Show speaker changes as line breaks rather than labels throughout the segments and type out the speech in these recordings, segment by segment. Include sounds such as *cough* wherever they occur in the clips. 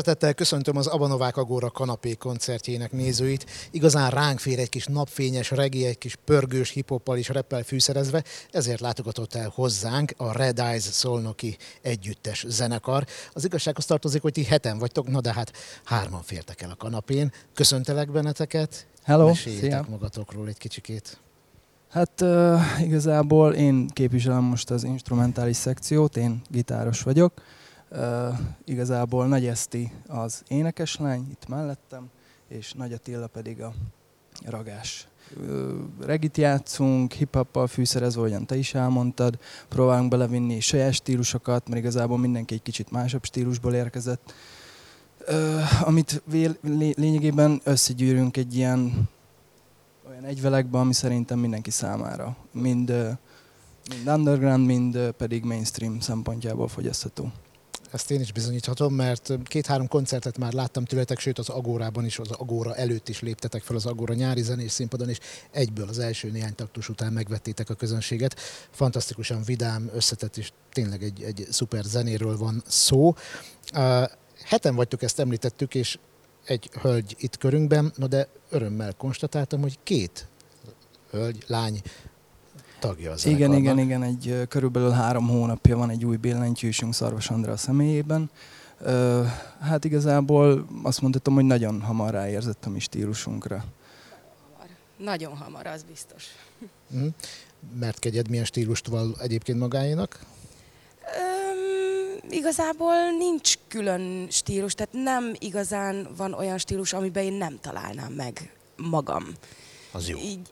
Szeretettel köszöntöm az Abanovák Agóra kanapé koncertjének nézőit. Igazán ránk fér egy kis napfényes regi, egy kis pörgős hiphoppal és reppel fűszerezve, ezért látogatott el hozzánk a Red Eyes szolnoki együttes zenekar. Az igazsághoz tartozik, hogy ti heten vagytok, na de hát hárman fértek el a kanapén. Köszöntelek benneteket.
Hello,
Meséljétek
szia.
magatokról egy kicsikét.
Hát uh, igazából én képviselem most az instrumentális szekciót, én gitáros vagyok. Uh, igazából Nagy Eszti az énekeslány itt mellettem, és Nagy Attila pedig a ragás. Regit játszunk, hip-hoppal fűszerezve, ahogyan te is elmondtad, próbálunk belevinni saját stílusokat, mert igazából mindenki egy kicsit másabb stílusból érkezett. Uh, amit vél, lé, lényegében összegyűrünk egy ilyen olyan egyvelekbe, ami szerintem mindenki számára. Mind, mind underground, mind pedig mainstream szempontjából fogyasztható.
Ezt én is bizonyíthatom, mert két-három koncertet már láttam tőletek, sőt az Agórában is, az Agóra előtt is léptetek fel az Agóra nyári zenés színpadon, és egyből az első néhány taktus után megvettétek a közönséget. Fantasztikusan vidám, összetett, és tényleg egy, egy szuper zenéről van szó. Heten vagytok, ezt említettük, és egy hölgy itt körünkben, no de örömmel konstatáltam, hogy két hölgy, lány tagja az
Igen, igen, igen, egy körülbelül három hónapja van egy új billentyűsünk Szarvas Andrea személyében. Ö, hát igazából azt mondhatom, hogy nagyon hamar ráérzett a mi stílusunkra.
Nagyon hamar, az biztos.
Mm. Mert kegyed milyen stílust val egyébként magáénak?
Öm, igazából nincs külön stílus, tehát nem igazán van olyan stílus, amiben én nem találnám meg magam.
Az jó.
Így.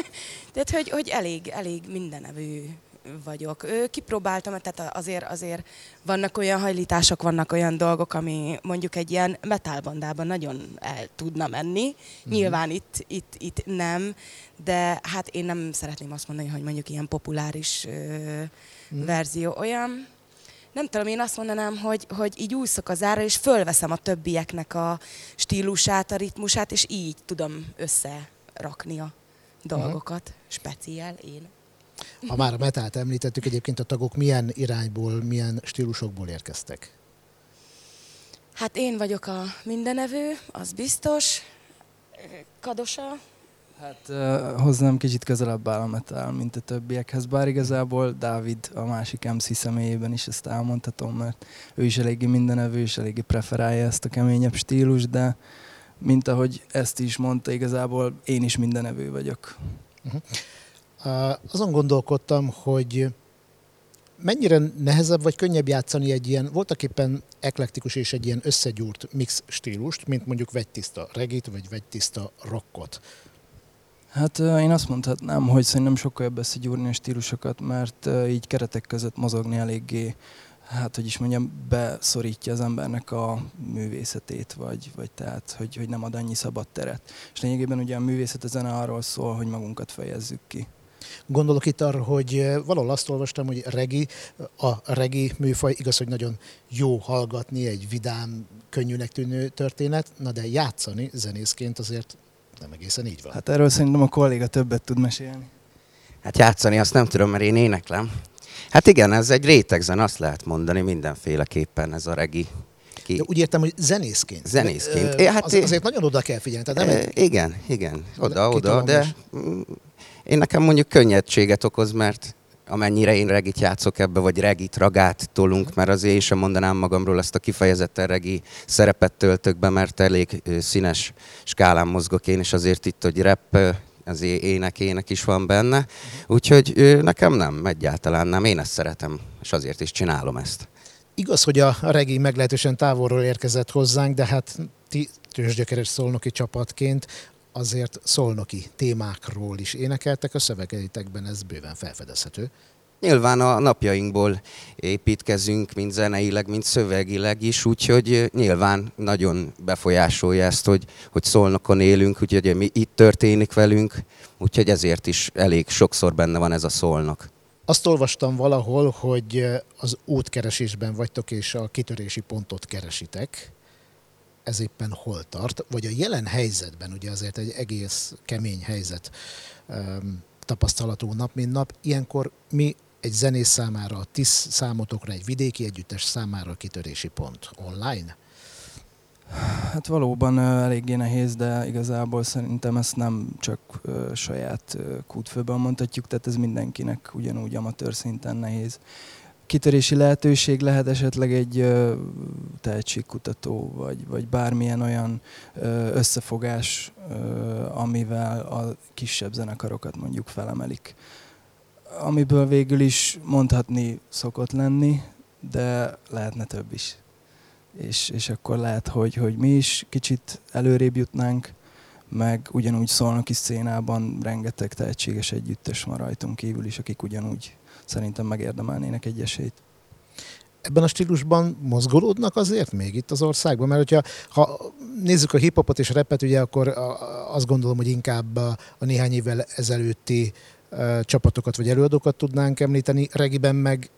*laughs* tehát, hogy, hogy elég, elég mindenevű vagyok. Kipróbáltam, tehát azért, azért vannak olyan hajlítások, vannak olyan dolgok, ami mondjuk egy ilyen metalbandában nagyon el tudna menni. Nyilván itt, itt, itt nem, de hát én nem szeretném azt mondani, hogy mondjuk ilyen populáris ö, verzió olyan. Nem tudom, én azt mondanám, hogy, hogy így úszok az ára, és fölveszem a többieknek a stílusát, a ritmusát, és így tudom összerakni a dolgokat. Speciál én.
Ha már a metált említettük, egyébként a tagok milyen irányból, milyen stílusokból érkeztek?
Hát én vagyok a mindenevő, az biztos. Kadosa.
Hát hozzám kicsit közelebb áll a metal, mint a többiekhez, bár igazából Dávid a másik MC személyében is ezt elmondhatom, mert ő is eléggé mindenevő, és eléggé preferálja ezt a keményebb stílus, de mint ahogy ezt is mondta, igazából én is mindenevő vagyok.
Uh, azon gondolkodtam, hogy mennyire nehezebb vagy könnyebb játszani egy ilyen voltak éppen eklektikus és egy ilyen összegyúrt mix stílust, mint mondjuk vegytiszta regit, vagy vegytiszta rockot.
Hát én azt mondhatnám, hogy szerintem sokkal jobb összegyúrni a stílusokat, mert így keretek között mozogni eléggé, hát hogy is mondjam, beszorítja az embernek a művészetét, vagy, vagy tehát, hogy, hogy nem ad annyi szabad teret. És lényegében ugye a művészet a zene arról szól, hogy magunkat fejezzük ki.
Gondolok itt arra, hogy eh, valahol azt olvastam, hogy regi, a regi műfaj igaz, hogy nagyon jó hallgatni, egy vidám, könnyűnek tűnő történet, na de játszani zenészként azért nem egészen így van.
Hát erről szerintem a kolléga többet tud mesélni.
Hát játszani azt nem tudom, mert én éneklem. Hát igen, ez egy rétegzen, azt lehet mondani mindenféleképpen ez a regi. Ki...
De úgy értem, hogy zenészként.
Zenészként. É, hát
az, azért nagyon oda kell figyelni. Tehát nem egy,
igen, igen, oda, oda, de mm, én nekem mondjuk könnyedséget okoz, mert amennyire én regit játszok ebbe, vagy regit, ragát tolunk, mert azért én sem mondanám magamról ezt a kifejezetten regi szerepet töltök be, mert elég színes skálán mozgok én, és azért itt, hogy rap, ö, azért ének, ének is van benne. Úgyhogy nekem nem, egyáltalán nem. Én ezt szeretem, és azért is csinálom ezt.
Igaz, hogy a regi meglehetősen távolról érkezett hozzánk, de hát ti tőzsgyökeres szolnoki csapatként azért szolnoki témákról is énekeltek, a szövegeitekben ez bőven felfedezhető.
Nyilván a napjainkból építkezünk, mind zeneileg, mind szövegileg is, úgyhogy ö, nyilván nagyon befolyásolja ezt, hogy, hogy szolnokon élünk, úgyhogy mi itt történik velünk, úgyhogy ezért is elég sokszor benne van ez a szolnok.
Azt olvastam valahol, hogy az útkeresésben vagytok és a kitörési pontot keresitek. ez éppen hol tart, vagy a jelen helyzetben, ugye azért egy egész kemény helyzet um, tapasztalatú nap, mint nap, ilyenkor mi egy zenész számára, a TISZ számotokra, egy vidéki együttes számára kitörési pont online?
Hát valóban eléggé nehéz, de igazából szerintem ezt nem csak saját kútfőben mondhatjuk, tehát ez mindenkinek ugyanúgy amatőr szinten nehéz. Kitörési lehetőség lehet esetleg egy tehetségkutató, vagy, vagy bármilyen olyan összefogás, amivel a kisebb zenekarokat mondjuk felemelik. Amiből végül is mondhatni szokott lenni, de lehetne több is és, és akkor lehet, hogy, hogy mi is kicsit előrébb jutnánk, meg ugyanúgy szolnoki szénában rengeteg tehetséges együttes van rajtunk kívül is, akik ugyanúgy szerintem megérdemelnének egy esélyt.
Ebben a stílusban mozgolódnak azért még itt az országban? Mert hogyha ha nézzük a hiphopot és repet, ugye akkor azt gondolom, hogy inkább a, a néhány évvel ezelőtti csapatokat vagy előadókat tudnánk említeni. Regiben meg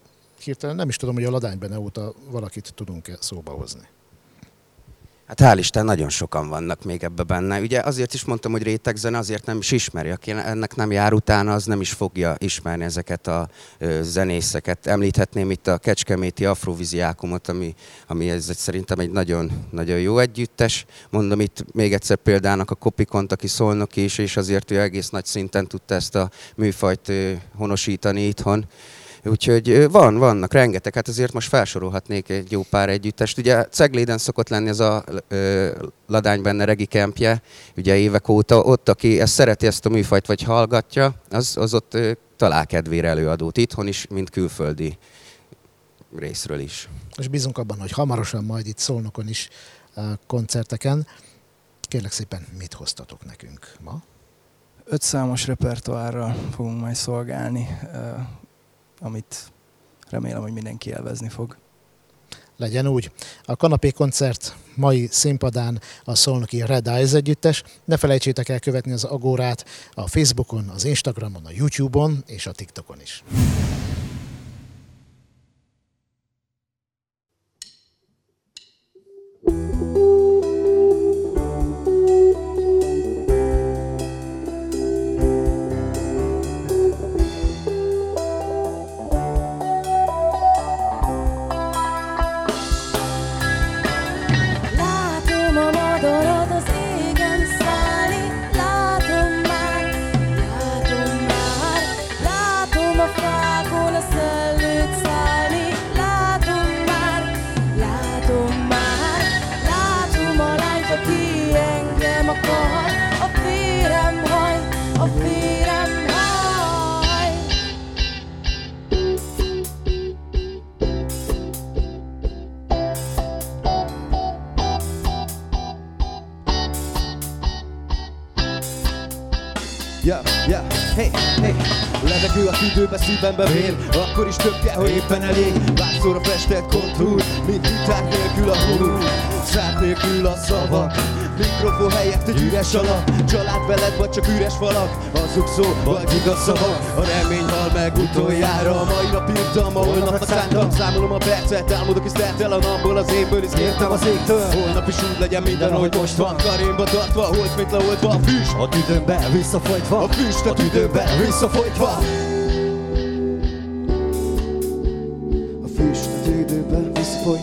hirtelen nem is tudom, hogy a ladányben óta valakit tudunk-e szóba hozni.
Hát hál' Isten, nagyon sokan vannak még ebbe benne. Ugye azért is mondtam, hogy rétegzene, azért nem is ismeri. Aki ennek nem jár utána, az nem is fogja ismerni ezeket a zenészeket. Említhetném itt a Kecskeméti Afroviziákumot, ami, ami ez szerintem egy nagyon, nagyon jó együttes. Mondom itt még egyszer példának a Kopikont, aki szólnok is, és azért ő egész nagy szinten tudta ezt a műfajt honosítani itthon. Úgyhogy van, vannak rengeteg, hát azért most felsorolhatnék egy jó pár együttest. Ugye Cegléden szokott lenni ez a ö, Ladány benne regi kempje, ugye évek óta, ott aki ezt szereti ezt a műfajt, vagy hallgatja, az, az ott ö, talál kedvére előadót itthon is, mint külföldi részről is.
És bízunk abban, hogy hamarosan majd itt Szolnokon is koncerteken. Kérlek szépen, mit hoztatok nekünk ma?
Öt számos repertoárral fogunk majd szolgálni amit remélem, hogy mindenki élvezni fog.
Legyen úgy. A kanapé koncert mai színpadán a Szolnoki Red Eyes együttes. Ne felejtsétek el követni az Agórát a Facebookon, az Instagramon, a YouTube-on és a TikTokon is.
Szívembe vér Akkor is több kell, hogy éppen elég. Vágyszóra festett kontúr Mint gitár nélkül a hurú Szárt nélkül a szavak Mikrofon helyett egy üres alap Család veled vagy csak üres falak Azok szó vagy igaz szavak. A remény hal meg utoljára A mai nap írtam, a holnap szántam. Számolom a percet, álmodok és el a napból Az énből is kértem az égtől. Holnap is úgy legyen minden, ahogy most van. Karénba tartva, holt mint leoltva a füst. A tüdőmbe visszafolytva. A füst a tüdőmbe visszafolytva foi.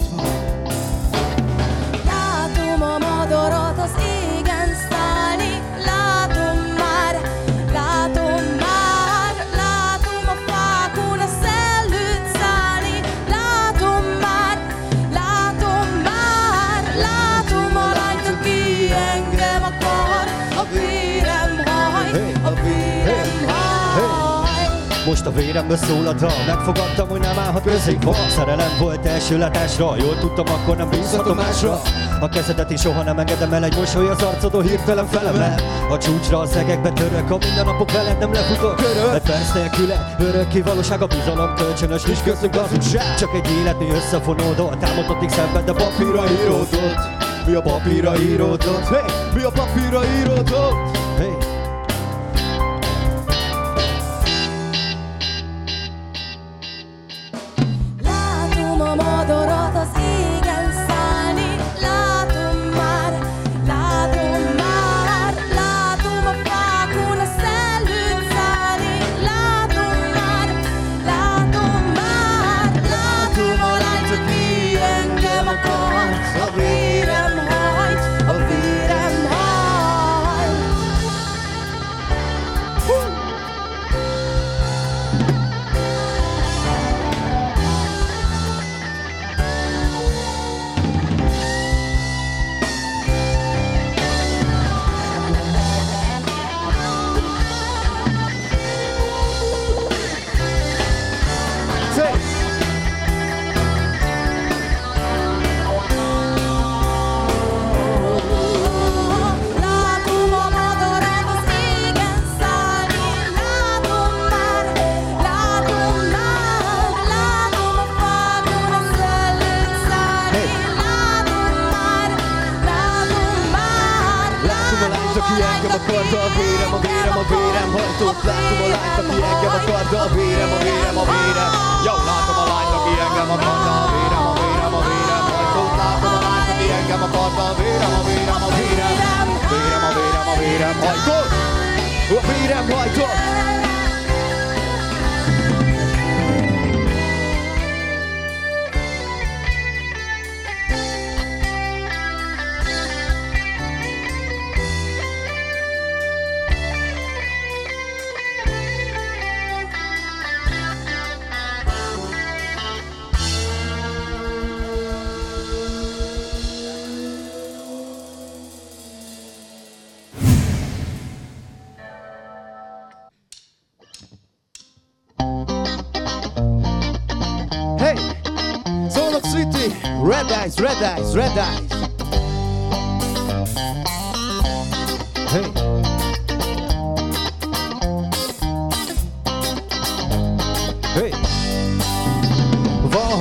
A véremből szól a dal. Megfogadtam, hogy nem állhat közénk van Szerelem volt első látásra. Jól tudtam, akkor nem bízhatom másra. A kezedet is soha nem engedem el. Egy mosoly az arcodon hirtelen felemel. A csúcsra az egekbe török A mindennapok veled nem lefutok. Körök. Egy perc nélküle örökké valóság A bizalom kölcsönös nincs köztünk hazugság Csak egy életni összefonódott Támadottig szenved, de papírra íródott. Mi a papírra íródott? Hey, mi a papírra íródott? Hey.
Hajtott, a vérem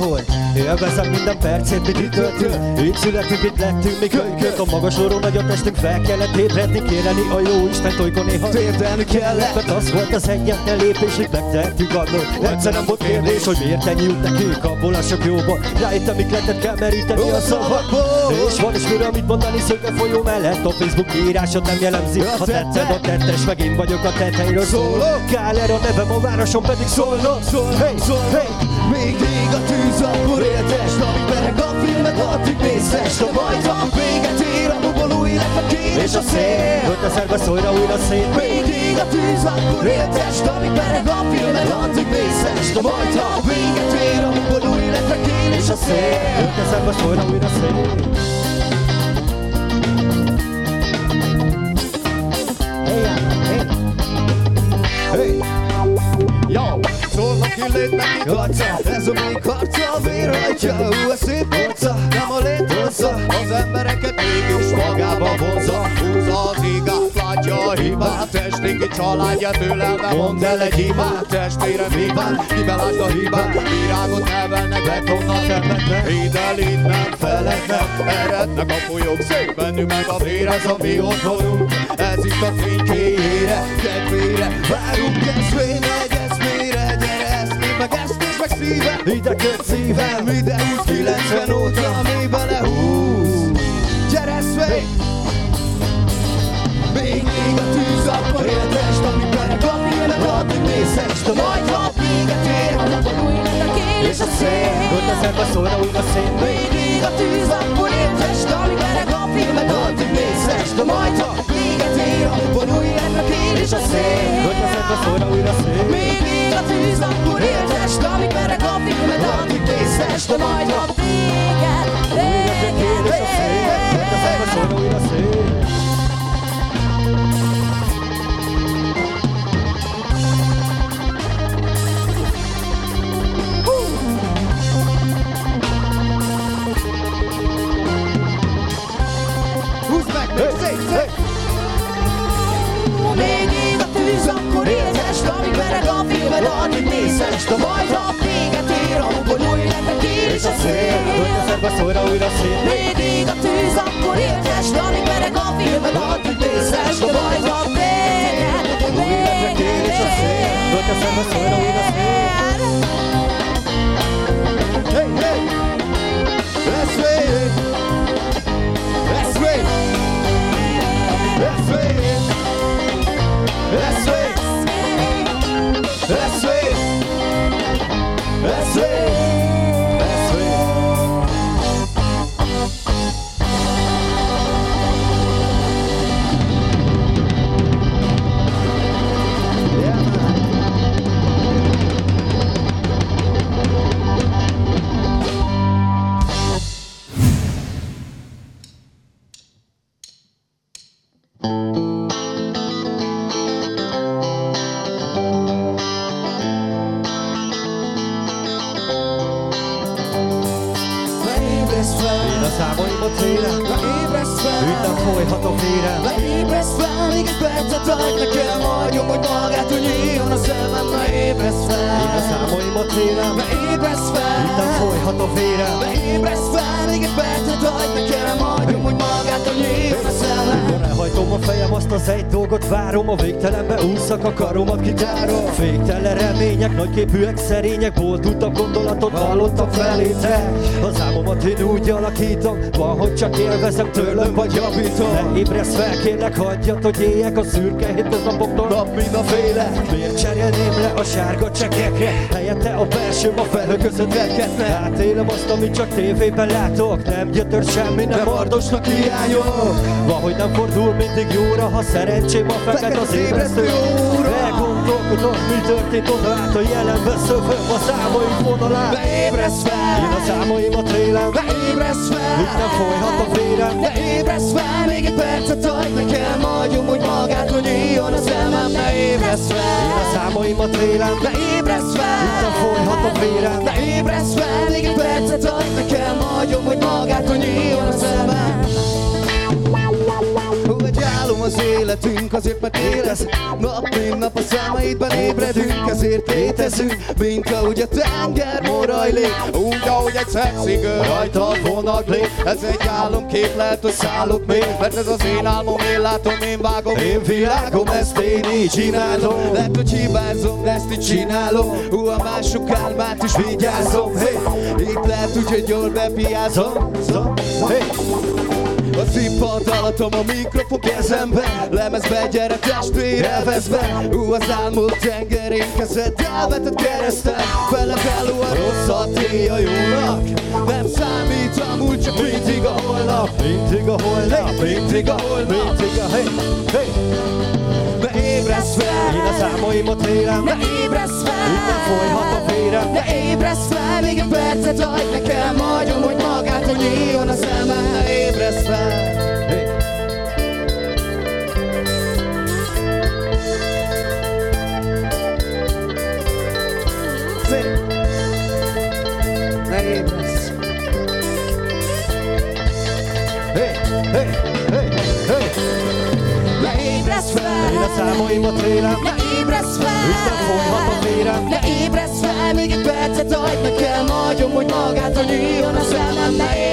Valahogy Élvezem minden percét, mint itt töltünk Itt születünk, itt lettünk, mi kölykök A magas orró nagy a testünk, fel kellett ébredni Kéreni a jó Isten, olykor néha.
Térdelni kellett.
Mert az volt az egyetlen lépés, hogy megtettük annól Egyszer nem volt kérdés, hogy miért ennyi jut nekünk Abból a sok jóból. Rájöttem, mikletet kell meríteni a szavakból És van is mire, amit mondani szöge folyó mellett. A Facebook írásod nem jellemzi. Ha tetszed a tettes, meg én vagyok a tetejről szóló Káler a nevem, a városon pedig szólnak
Szól,
Hey,
szól,
hey,
Még ég a tűz, akkor éltes Amíg bereg a filmet, addig mészes A majd, ha véget ér, a bubon új lett a kér és a szél.
Öt a szerbe szólra újra szét
Még ég a tűz, akkor éltes Amíg bereg a filmet, addig mészes A majd, ha véget ér, a bubon új lett a kér és a szél.
Öt a szerbe szólra újra szét
Illét neki karca Ez a még harca, a vér rajtja Ú, a szép orca, nem a lét hozza Az embereket mégis magába vonza. Húzza az igát, látja a hibát. Testéki családja tőlem, mondd el egy hibát Testvérem hibát, kibelásd a hibát. Virágot nevelnek, betonnal temetnek Ide itt nem felednek, erednek a folyók Szép bennünk meg a vér, ez a mi otthonunk. Ez itt a fénykéjére, kedvére Várunk eszmé, szíve
Ide köt szívem
Ide húz 90 óta, mi tűz, akkor értest Amíg bereg a filmet, addig mészes De majd ha véget
szét újra szét
Húzd meg, még szép, szép! Még a tűz, akkor értest Amíg bereg a filmed, addig mészes De majd ha véget ér, abban új lett a és a szél
a szerbe szólra újra szét
ég a tűz, akkor értest Amíg bereg a filmed, addig De majd ha véget, véget ér
Öt a szerbe szólra újra szét
Hey, hey! Let's wait! Let's wait! Let's wait! Let's wait! Let's wait! Let's wait!
Számaimot félem
Beébresz fel
Úgy nem folyhatok vérem.
Beébresz fel, még egy percet adj nekem Hagyom, hogy magát, a szemem
Mikor elhajtom a fejem azt az egy dolgot várom A végtelenbe úszak a karomat kitárom Végtelen remények, nagyképűek, szerények Boldultabb gondolatot hallottam felétek Az álmomat én úgy alakítom Van, hogy csak élvezem tőlem vagy javítom. Ne ébresz fel, kérlek hagyjad, hogy éljek A szürke hétköznapoktól nap mind a féle. Miért cserélném le a sárga csekekre? Helyette a belsőm a felhő között elketne Átélem azt, amit csak tévében látok. Nem gyötör semmi, nem mardosnak hiányok. Van, hogy nem fordul mindig jóra Ha szerencsém a feked az ébresztő óra. Elgondolkodom, mi történt oda át A jelenbe szövöm a számaim vonalán
Beébresz fel,
Én a számaimat élem
beébresz fel!
Itt nem folyhat a vérem
De ébresz fel, még egy percet adj nekem Hagyom, hogy magától nyíljon a szemem. Ne ébresz
Én
fel,
a számaimat élem
de ébresz fel!
Itt nem folyhat a vérem
De ébresz fel, még egy percet adj nekem Hagyom, hogy magától nyíljon a szemem az életünk, azért mert élesz Nap mint nap a számaidban ébredünk Ezért létezünk, mint ahogy a tenger morajlik Úgy, ahogy egy szexi rajta vonaglé Ez egy álomkép, lehet, hogy szállok még. Mert ez az én álmom, én látom, én vágom.
Én világom, ezt én így csinálom.
Lehet, hogy hibázom, ezt így csinálom. Hú, a mások álmát is vigyázom. Hey, Itt lehet úgy, hogy jól bepiázom.
Zom, hey.
A színpad alattom a mikrofon kezembe Lemezbe gyere testvér elvezve. Hú, az álmok tengerén kezed elvetett keresztel Fele felú a rosszat éj a jónak Nem számít amúgy csak mindig a holnap.
Mindig a holnap, mindig a holnap. Mindig a hey, hey.
De ébresz fel!
Én a számaimat élem
De ébresz fel!
Itt nem folyhat a vérem
De ébresz fel, még egy percet adj nekem. Hagyom, hogy magától nyíljon a szemem Ébresz fel
hey.
Szép. Ne ébresz.
Hey, hey, hey, hey.
Ne fel.
Én a számaimat élem
Ne ébresz fel.
Itt nem folyhat a vérem
Ne ébresz fel, még egy percet adj nekem. Hagyom, hogy magától nyíljon a szemem. Ne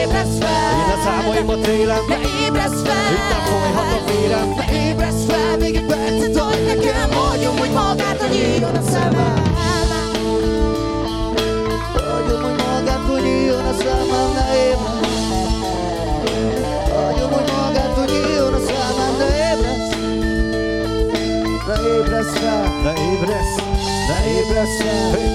Számaimat élem
Ne ébresz fel!
Itt nem folyhat a vérem
Ne ébresz fel, még egy percet adj nekem Hagyom, hogy magától nyíljon a szemem. Hagyom, hogy magától nyíljon a szemem Ne ébresz Hagyom, hogy magától nyíljon a szemem Ne ébresz Ne ébresz fel
Ne ébresz,
Ne ébresz fel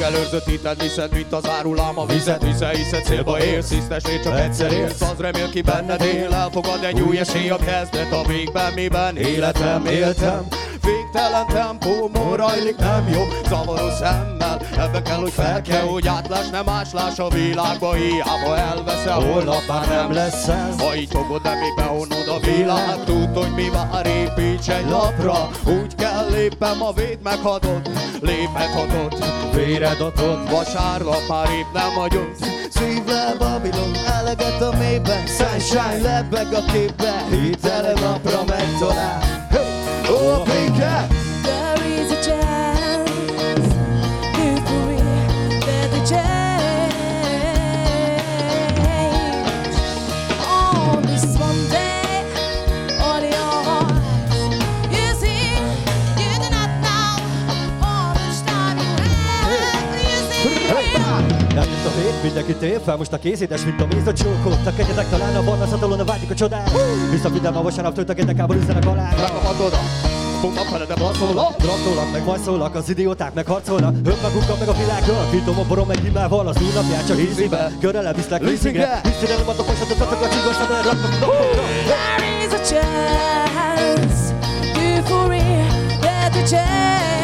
reggel őrzötíted, viszed, mint az árulám a vizet Visze, hiszed, célba érsz, tiszteség csak egyszer élsz Az remél ki benned él, elfogad egy új esély a kezdet A végben, miben életem éltem. Végtelen tempómon rajlik, nem jó Zavaró szemmel, ebbe kell, hogy fel kell, hogy átláss Nem máslás a világba, hiába elveszel Holnap már nem lesz ez Ha így fogod, de mi behonod a világ Tudd, hogy mi vár, építs egy lapra. Úgy kell lépem, a véd meghatod Léphethatod, véred adott Vasárnap már itt nem vagyok Szív Babilon, eleget a mélyben Sunshine lebeg a képbe Hitele napra megtalál Hey! Ó, a béke!
A
tél fel, most a készítés, mint a méz a csókot. A kegyetek talán a barna szatolon, a vágyik a csodát. Visszaviddem a vasárnap, tőt a gedekából üzzenek alá.
Ragamat oda!
Fognak fele, de marcolnak Draftolnak, meg majd szólnak Az idióták meg harcolnak. Önmagukkal meg a világgal. Fitom a borom egy himával Az új napját csak ízébe Körre leviszlek leasingre Visszire nem adok most a a csigos Nem raknak
There is a chance, euphoria, there's a chance.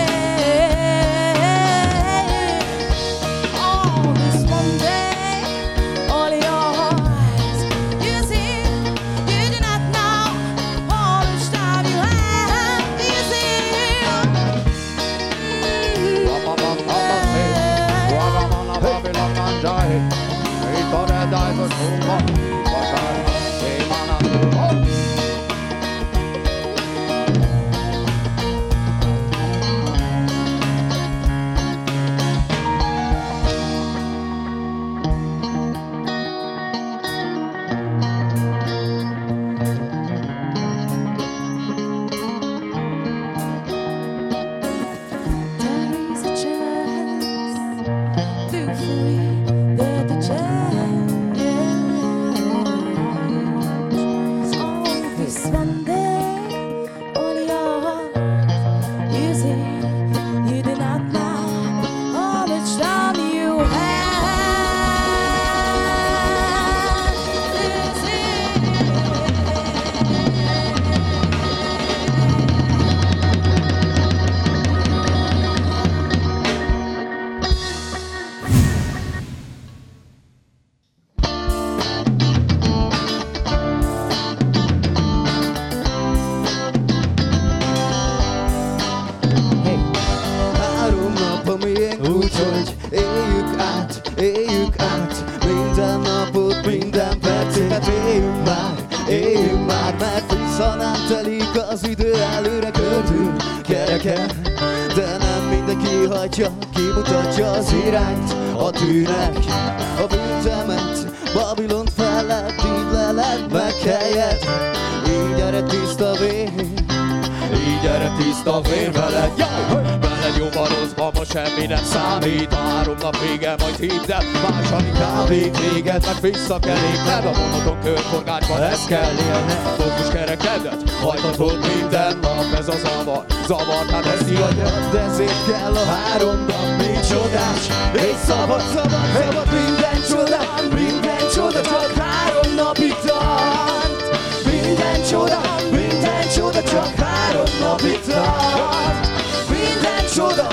Tiszta vér veled Jó! Bele nyomarozva ma semmi nem számít. A három nap vége, majd hidd el Második kávék téged, meg vissza kell lépned A monoton körforgásban ezt kell élned Fókusz kerekedet, hajtatod minden nap Ez a zavar, zavar, hát ezt kiadjad De ezért kell a három nap, mint csodás. És szabad, szabad, szabad minden csoda Minden csoda csak három napig tart. Minden csoda, minden csoda csak három napig tart Minden csoda,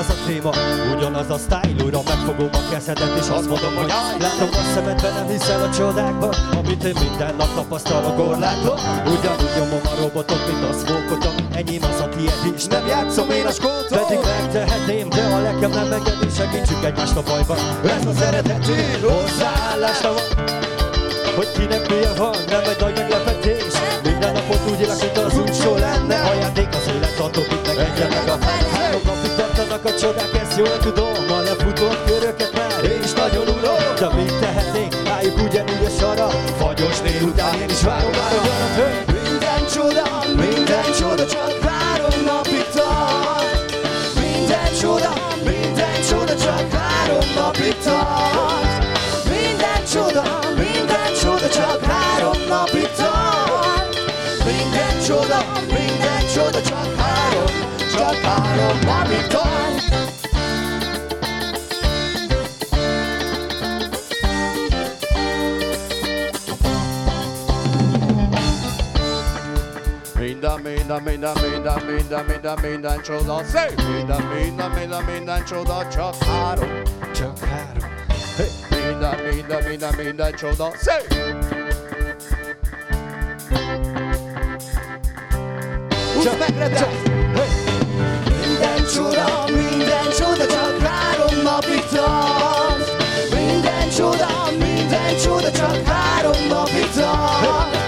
ugyanaz a téma, ugyanaz a style Újra megfogom a kezedet és azt mondom, hogy Látom a szemedben, nem hiszel a csodákba Amit én minden nap tapasztalok, korlátok Ugyanúgy nyomom a robotot, mint a szmókotom Enyém az a tiéd is, nem játszom én a skótot Pedig megtehetném, de a lelkem nem engedi Segítsük egymást a bajban. Ez az eredeti hozzáállás van. Hogy kinek milyen van, nem egy nagy meglepetés. Minden napot úgy élek, mint az úgy lenne. Ajándék az élet, attól mit meg a Három tartanak a csodák, ezt jól tudom A lefutott köröket már én is nagyon unom. De mit tehetnénk, álljuk ugyanúgy a sara Fagyos délután, én is várom már a
Minden csoda, minden csoda három tart Minden, minden, minden, minden, minden, minden, minden csoda Szép! Minden, minden, minden, minden csoda csak három
Csak három
Minden, minden, minden, minden csoda Szép! Csak megredek! Minden csoda, minden csoda csak három napig tart. Minden csoda, minden csoda csak három napig tart.